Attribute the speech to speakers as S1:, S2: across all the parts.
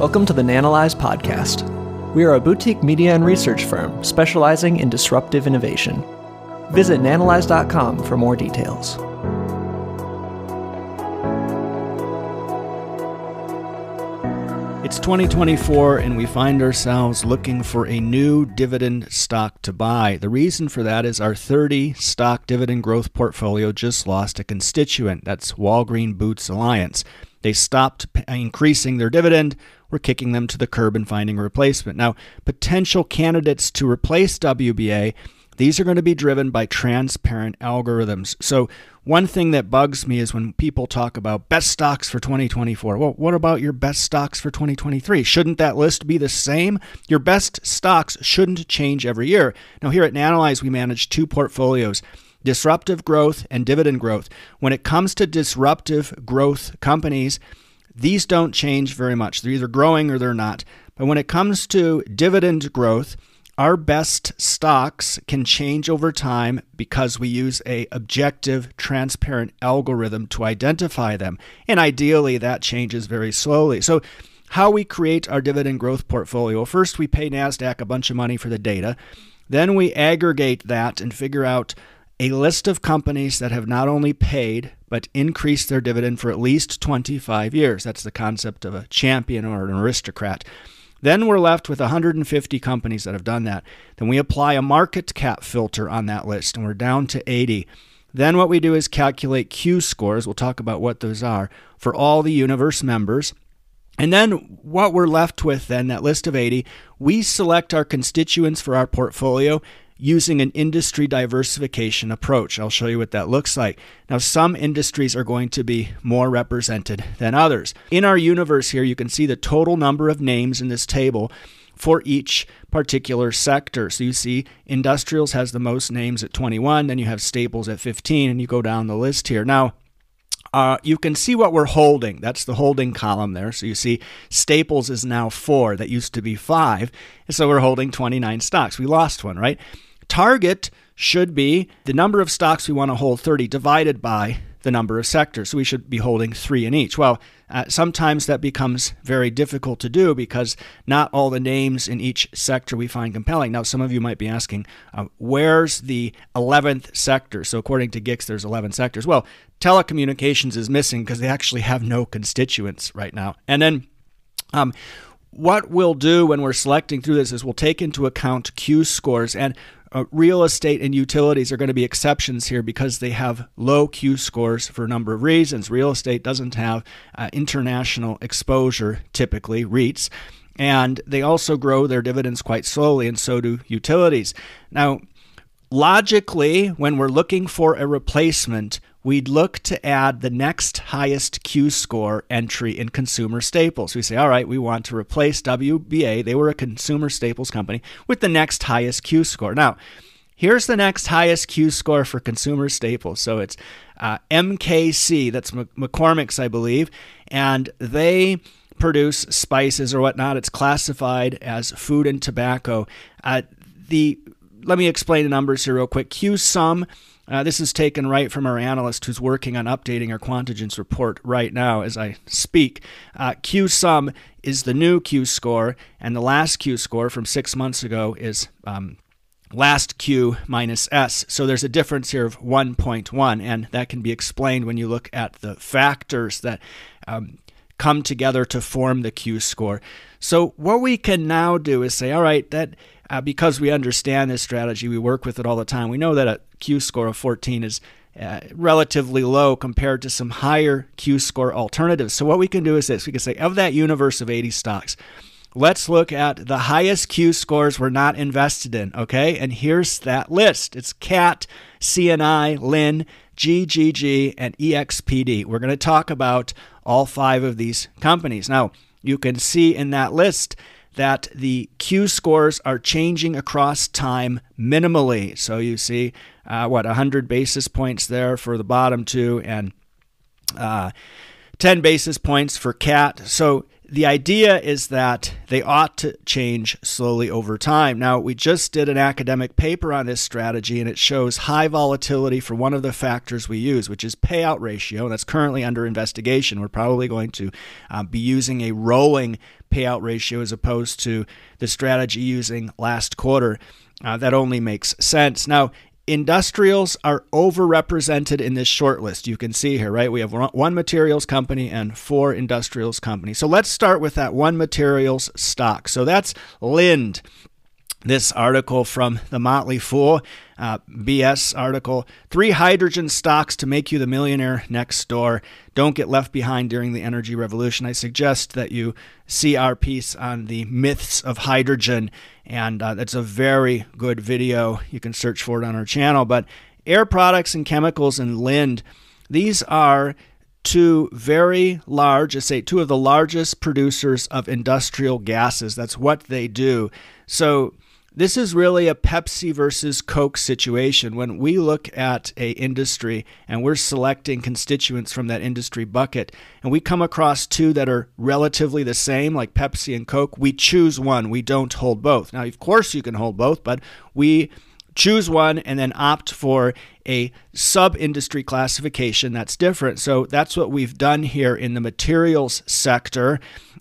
S1: Welcome to the Nanalyze podcast. We are a boutique media and research firm specializing in disruptive innovation. Visit nanalyze.com for more details.
S2: It's 2024, and we find ourselves looking for a new dividend stock to buy. The reason for that is our 30 stock dividend growth portfolio just lost a constituent. That's Walgreen Boots Alliance. They stopped increasing their dividend. We're kicking them to the curb and finding a replacement. Now, potential candidates to replace WBA these are going to be driven by transparent algorithms. So, one thing that bugs me is when people talk about best stocks for 2024. Well, what about your best stocks for 2023? Shouldn't that list be the same? Your best stocks shouldn't change every year. Now, here at Nanalyze, we manage two portfolios disruptive growth and dividend growth. When it comes to disruptive growth companies, these don't change very much. They're either growing or they're not. But when it comes to dividend growth, our best stocks can change over time because we use a objective, transparent algorithm to identify them. And ideally that changes very slowly. So how we create our dividend growth portfolio. First, we pay NASDAQ a bunch of money for the data. Then we aggregate that and figure out a list of companies that have not only paid, but increased their dividend for at least 25 years. That's the concept of a champion or an aristocrat. Then we're left with 150 companies that have done that. Then we apply a market cap filter on that list, and we're down to 80. Then what we do is calculate Q scores. We'll talk about what those are for all the universe members. And then what we're left with, then, that list of 80, we select our constituents for our portfolio using an industry diversification approach. I'll show you what that looks like. Now, some industries are going to be more represented than others. In our universe here, you can see the total number of names in this table for each particular sector. So you see industrials has the most names at 21, then you have staples at 15, and you go down the list here. Now, uh, you can see what we're holding. That's the holding column there. So you see Staples is now four. That used to be five. And so we're holding 29 stocks. We lost one, right? Target should be the number of stocks we want to hold 30 divided by the number of sectors. So we should be holding three in each. Well, uh, sometimes that becomes very difficult to do because not all the names in each sector we find compelling. Now, some of you might be asking, uh, where's the 11th sector? So, according to GICS, there's 11 sectors. Well, telecommunications is missing because they actually have no constituents right now. And then, um, what we'll do when we're selecting through this is we'll take into account Q scores and uh, real estate and utilities are going to be exceptions here because they have low Q scores for a number of reasons. Real estate doesn't have uh, international exposure, typically, REITs, and they also grow their dividends quite slowly, and so do utilities. Now, logically, when we're looking for a replacement, we'd look to add the next highest Q score entry in consumer staples. We say, all right, we want to replace WBA, they were a consumer staples company, with the next highest Q score. Now, here's the next highest Q score for consumer staples. So it's uh, MKC, that's McCormick's, I believe, and they produce spices or whatnot. It's classified as food and tobacco. Uh, the let me explain the numbers here real quick. Q sum uh, this is taken right from our analyst who's working on updating our Quantigence report right now as I speak. Uh, Q sum is the new Q score, and the last Q score from six months ago is um, last Q minus S. So there's a difference here of 1.1, and that can be explained when you look at the factors that um, come together to form the Q score. So what we can now do is say, all right, that uh, because we understand this strategy, we work with it all the time. We know that a Q score of 14 is uh, relatively low compared to some higher Q score alternatives. So what we can do is this: we can say of that universe of 80 stocks, let's look at the highest Q scores we're not invested in. Okay, and here's that list: it's CAT, CNI, Lin, GGG, and EXPD. We're going to talk about all five of these companies now. You can see in that list that the Q scores are changing across time minimally. So you see, uh, what, 100 basis points there for the bottom two and uh, 10 basis points for CAT. So the idea is that they ought to change slowly over time. Now, we just did an academic paper on this strategy, and it shows high volatility for one of the factors we use, which is payout ratio. That's currently under investigation. We're probably going to uh, be using a rolling payout ratio as opposed to the strategy using last quarter. Uh, that only makes sense. Now, industrials are overrepresented in this short list. You can see here, right? We have one materials company and four industrials companies. So let's start with that one materials stock. So that's Linde this article from the Motley Fool, uh, BS article. Three hydrogen stocks to make you the millionaire next door. Don't get left behind during the energy revolution. I suggest that you see our piece on the myths of hydrogen, and uh, that's a very good video. You can search for it on our channel. But Air Products and Chemicals and Linde, these are two very large, I say two of the largest producers of industrial gases. That's what they do. So this is really a Pepsi versus Coke situation. When we look at a industry and we're selecting constituents from that industry bucket and we come across two that are relatively the same like Pepsi and Coke, we choose one. We don't hold both. Now, of course you can hold both, but we choose one and then opt for a sub industry classification that's different. So that's what we've done here in the materials sector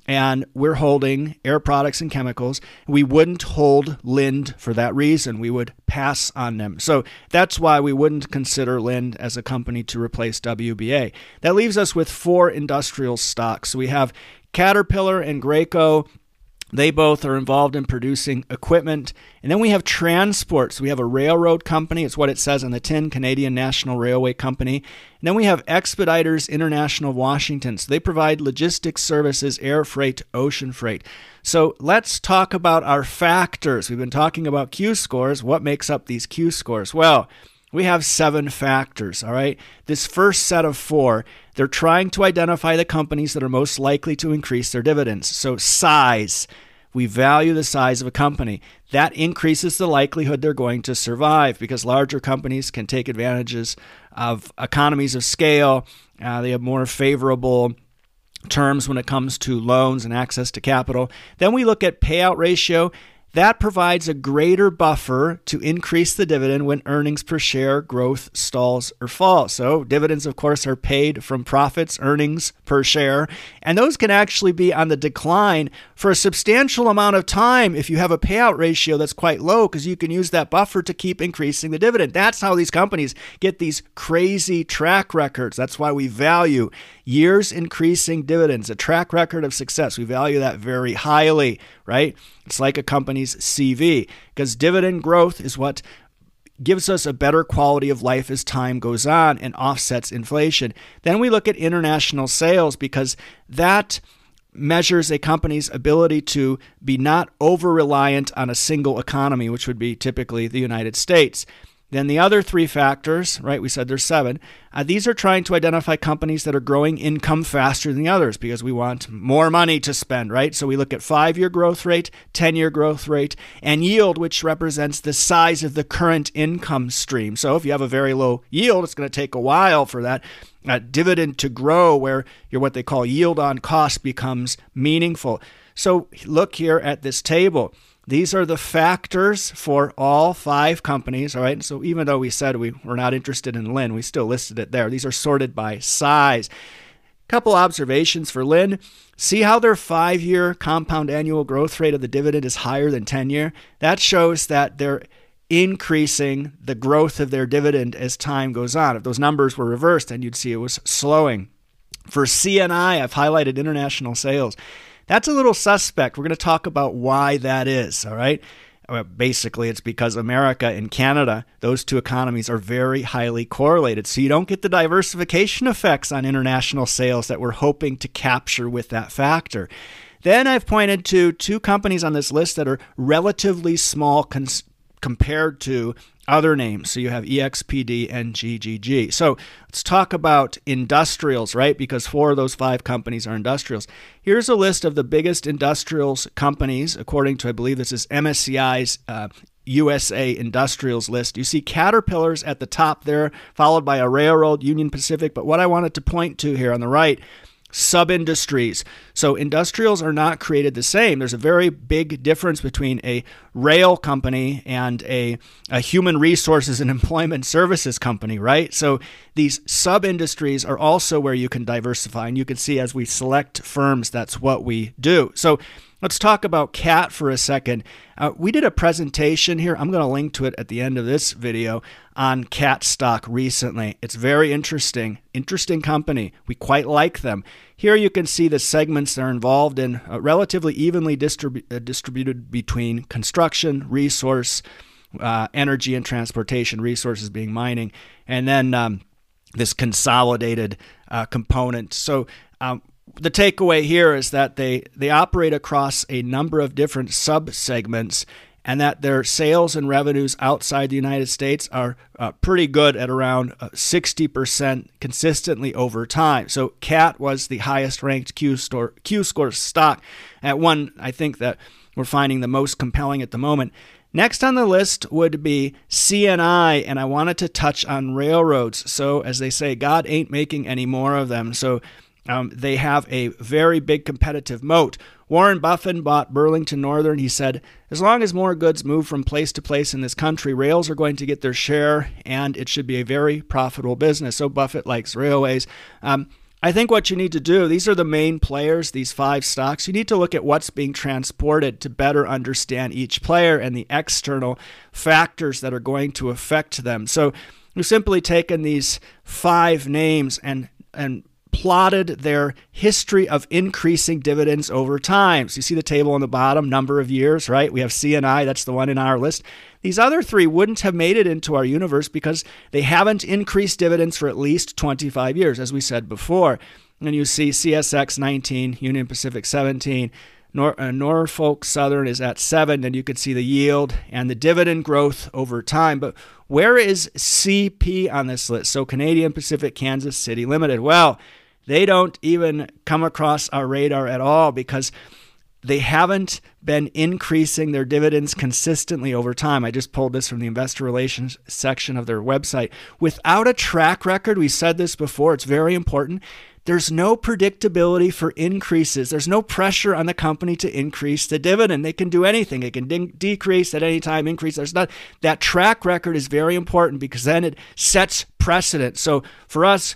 S2: and we're holding air products and chemicals. We wouldn't hold Lind for that reason. We would pass on them. So that's why we wouldn't consider Lind as a company to replace WBA. That leaves us with four industrial stocks. We have Caterpillar and Graco they both are involved in producing equipment. And then we have transport. So we have a railroad company. It's what it says on the tin Canadian National Railway Company. And then we have Expeditors International Washington. So they provide logistics services, air freight, ocean freight. So let's talk about our factors. We've been talking about Q scores. What makes up these Q scores? Well, we have seven factors, all right? This first set of four, they're trying to identify the companies that are most likely to increase their dividends. So, size, we value the size of a company. That increases the likelihood they're going to survive because larger companies can take advantages of economies of scale. Uh, they have more favorable terms when it comes to loans and access to capital. Then we look at payout ratio. That provides a greater buffer to increase the dividend when earnings per share growth stalls or falls. So, dividends, of course, are paid from profits, earnings per share, and those can actually be on the decline for a substantial amount of time if you have a payout ratio that's quite low because you can use that buffer to keep increasing the dividend. That's how these companies get these crazy track records. That's why we value years increasing dividends, a track record of success. We value that very highly, right? It's like a company's CV because dividend growth is what gives us a better quality of life as time goes on and offsets inflation. Then we look at international sales because that measures a company's ability to be not over reliant on a single economy, which would be typically the United States. Then the other three factors, right? We said there's seven. Uh, these are trying to identify companies that are growing income faster than the others because we want more money to spend, right? So we look at five year growth rate, 10 year growth rate, and yield, which represents the size of the current income stream. So if you have a very low yield, it's going to take a while for that uh, dividend to grow, where your what they call yield on cost becomes meaningful. So look here at this table. These are the factors for all five companies, all right? So even though we said we were not interested in Linde, we still listed it there. These are sorted by size. Couple observations for Linde. See how their five year compound annual growth rate of the dividend is higher than 10 year? That shows that they're increasing the growth of their dividend as time goes on. If those numbers were reversed, then you'd see it was slowing. For CNI, I've highlighted international sales. That's a little suspect. We're going to talk about why that is, all right? Uh, basically, it's because America and Canada, those two economies are very highly correlated. So you don't get the diversification effects on international sales that we're hoping to capture with that factor. Then I've pointed to two companies on this list that are relatively small cons- compared to other names. So you have EXPD and GGG. So let's talk about industrials, right? Because four of those five companies are industrials. Here's a list of the biggest industrials companies, according to, I believe this is MSCI's uh, USA Industrials list. You see Caterpillars at the top there, followed by a railroad, Union Pacific. But what I wanted to point to here on the right sub industries. So, industrials are not created the same. There's a very big difference between a rail company and a, a human resources and employment services company, right? So, these sub industries are also where you can diversify. And you can see as we select firms, that's what we do. So, Let's talk about CAT for a second. Uh, we did a presentation here. I'm going to link to it at the end of this video on CAT stock recently. It's very interesting. Interesting company. We quite like them. Here you can see the segments they're involved in, uh, relatively evenly distribu- uh, distributed between construction, resource, uh, energy, and transportation, resources being mining, and then um, this consolidated uh, component. So um, the takeaway here is that they, they operate across a number of different sub segments and that their sales and revenues outside the United States are uh, pretty good at around 60% uh, consistently over time. So CAT was the highest ranked Q, store, Q score stock at one I think that we're finding the most compelling at the moment. Next on the list would be CNI, and I wanted to touch on railroads. So, as they say, God ain't making any more of them. So, um, they have a very big competitive moat. Warren Buffett bought Burlington Northern. He said, as long as more goods move from place to place in this country, rails are going to get their share, and it should be a very profitable business. So Buffett likes railways. Um, I think what you need to do, these are the main players, these five stocks. You need to look at what's being transported to better understand each player and the external factors that are going to affect them. So we've simply taken these five names and and plotted their history of increasing dividends over time. So you see the table on the bottom, number of years, right? We have CNI, that's the one in our list. These other three wouldn't have made it into our universe because they haven't increased dividends for at least 25 years, as we said before. And you see CSX 19, Union Pacific 17, Nor- uh, Norfolk Southern is at 7, and you can see the yield and the dividend growth over time. But where is CP on this list? So Canadian Pacific Kansas City Limited. Well, they don't even come across our radar at all because they haven't been increasing their dividends consistently over time. I just pulled this from the investor relations section of their website. Without a track record, we said this before, it's very important. There's no predictability for increases. There's no pressure on the company to increase the dividend. They can do anything. It can de- decrease at any time, increase. There's not that track record is very important because then it sets precedent. So for us,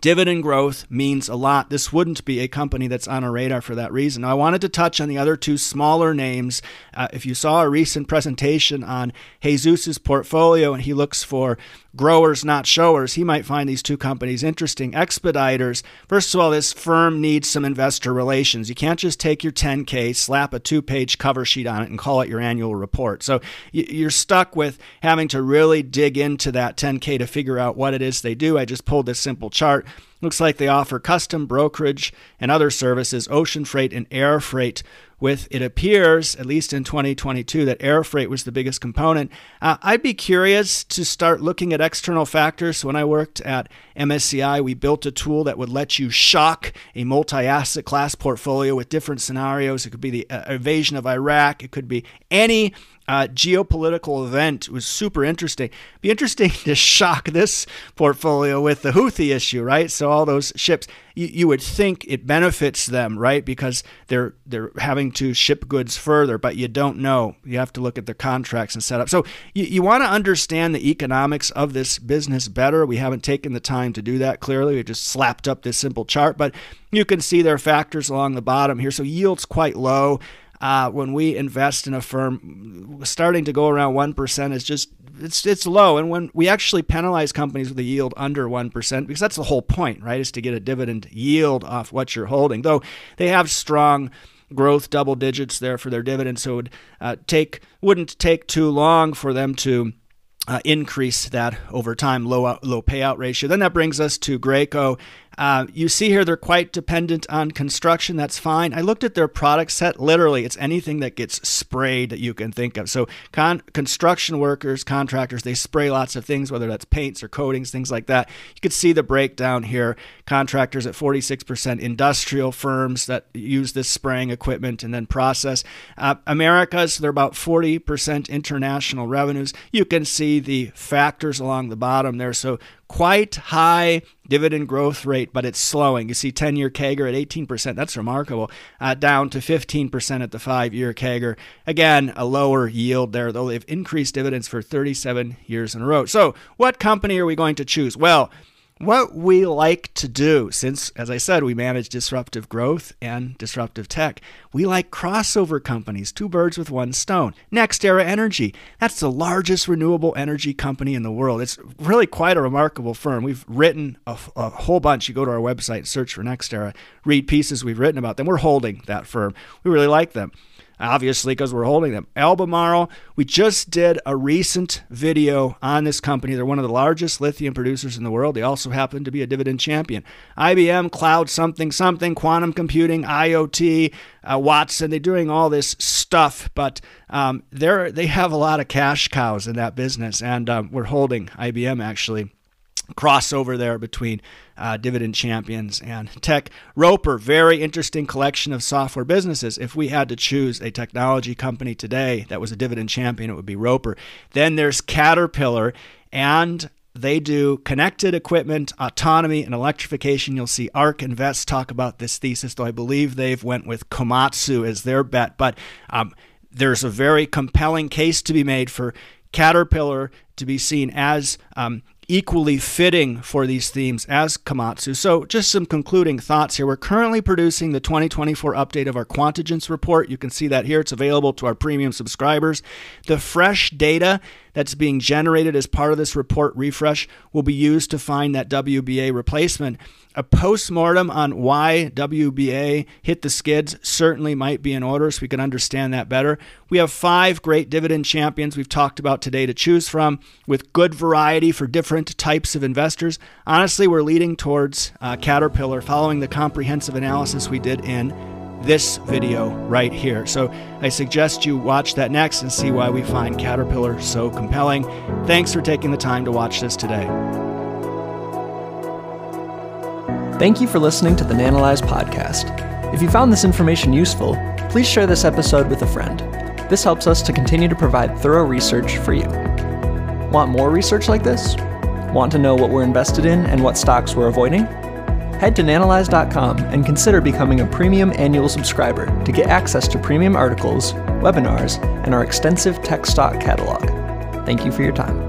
S2: Dividend growth means a lot. This wouldn't be a company that's on a radar for that reason. Now, I wanted to touch on the other two smaller names. Uh, if you saw a recent presentation on Jesus's portfolio and he looks for growers, not showers, he might find these two companies interesting. Expeditors, first of all, this firm needs some investor relations. You can't just take your 10K, slap a two page cover sheet on it, and call it your annual report. So you're stuck with having to really dig into that 10K to figure out what it is they do. I just pulled this simple chart. Looks like they offer custom brokerage and other services, ocean freight and air freight with it appears, at least in 2022, that air freight was the biggest component. Uh, I'd be curious to start looking at external factors. When I worked at MSCI, we built a tool that would let you shock a multi asset class portfolio with different scenarios. It could be the uh, invasion of Iraq, it could be any uh, geopolitical event was super interesting. Be interesting to shock this portfolio with the Houthi issue, right? So all those ships, you, you would think it benefits them, right? Because they're they're having to ship goods further, but you don't know. You have to look at their contracts and set up. So you, you want to understand the economics of this business better. We haven't taken the time to do that. Clearly, we just slapped up this simple chart, but you can see there are factors along the bottom here. So yield's quite low uh, when we invest in a firm, starting to go around one percent is just it's it's low. And when we actually penalize companies with a yield under one percent, because that's the whole point, right? Is to get a dividend yield off what you're holding. Though they have strong growth double digits there for their dividends, so it would uh, take wouldn't take too long for them to uh, increase that over time, low low payout ratio. Then that brings us to Graco. Uh, you see here they're quite dependent on construction. That's fine. I looked at their product set. Literally, it's anything that gets sprayed that you can think of. So, con- construction workers, contractors, they spray lots of things, whether that's paints or coatings, things like that. You can see the breakdown here. Contractors at 46%, industrial firms that use this spraying equipment and then process. Uh, Americas, they're about 40% international revenues. You can see the factors along the bottom there. So, quite high dividend growth rate, but it's slowing. You see 10 year CAGR at 18%. That's remarkable. Uh, down to 15% at the five year CAGR. Again, a lower yield there, though they've increased dividends for 37 years in a row. So, what company are we going to choose? Well, what we like to do, since, as I said, we manage disruptive growth and disruptive tech, we like crossover companies, two birds with one stone. NextEra Energy, that's the largest renewable energy company in the world. It's really quite a remarkable firm. We've written a, a whole bunch. You go to our website, search for NextEra, read pieces we've written about them. We're holding that firm. We really like them obviously, because we're holding them. Albemarle, we just did a recent video on this company. They're one of the largest lithium producers in the world. They also happen to be a dividend champion. IBM, cloud something, something, quantum computing, IoT, uh, Watson, they're doing all this stuff, but um, they're, they have a lot of cash cows in that business, and um, we're holding IBM actually crossover there between uh, dividend champions and tech. Roper, very interesting collection of software businesses. If we had to choose a technology company today that was a dividend champion, it would be Roper. Then there's Caterpillar, and they do connected equipment, autonomy, and electrification. You'll see ARK Invest talk about this thesis, though I believe they've went with Komatsu as their bet. But um, there's a very compelling case to be made for Caterpillar to be seen as um, equally fitting for these themes as Komatsu. So, just some concluding thoughts here. We're currently producing the 2024 update of our Quantigence report. You can see that here. It's available to our premium subscribers. The fresh data that's being generated as part of this report refresh will be used to find that WBA replacement. A postmortem on why WBA hit the skids certainly might be in order so we can understand that better. We have five great dividend champions we've talked about today to choose from with good variety for different types of investors. Honestly, we're leading towards uh, Caterpillar following the comprehensive analysis we did in this video right here. So I suggest you watch that next and see why we find Caterpillar so compelling. Thanks for taking the time to watch this today.
S1: Thank you for listening to the Nanalyze podcast. If you found this information useful, please share this episode with a friend. This helps us to continue to provide thorough research for you. Want more research like this? Want to know what we're invested in and what stocks we're avoiding? Head to nanalyze.com and consider becoming a premium annual subscriber to get access to premium articles, webinars, and our extensive tech stock catalog. Thank you for your time.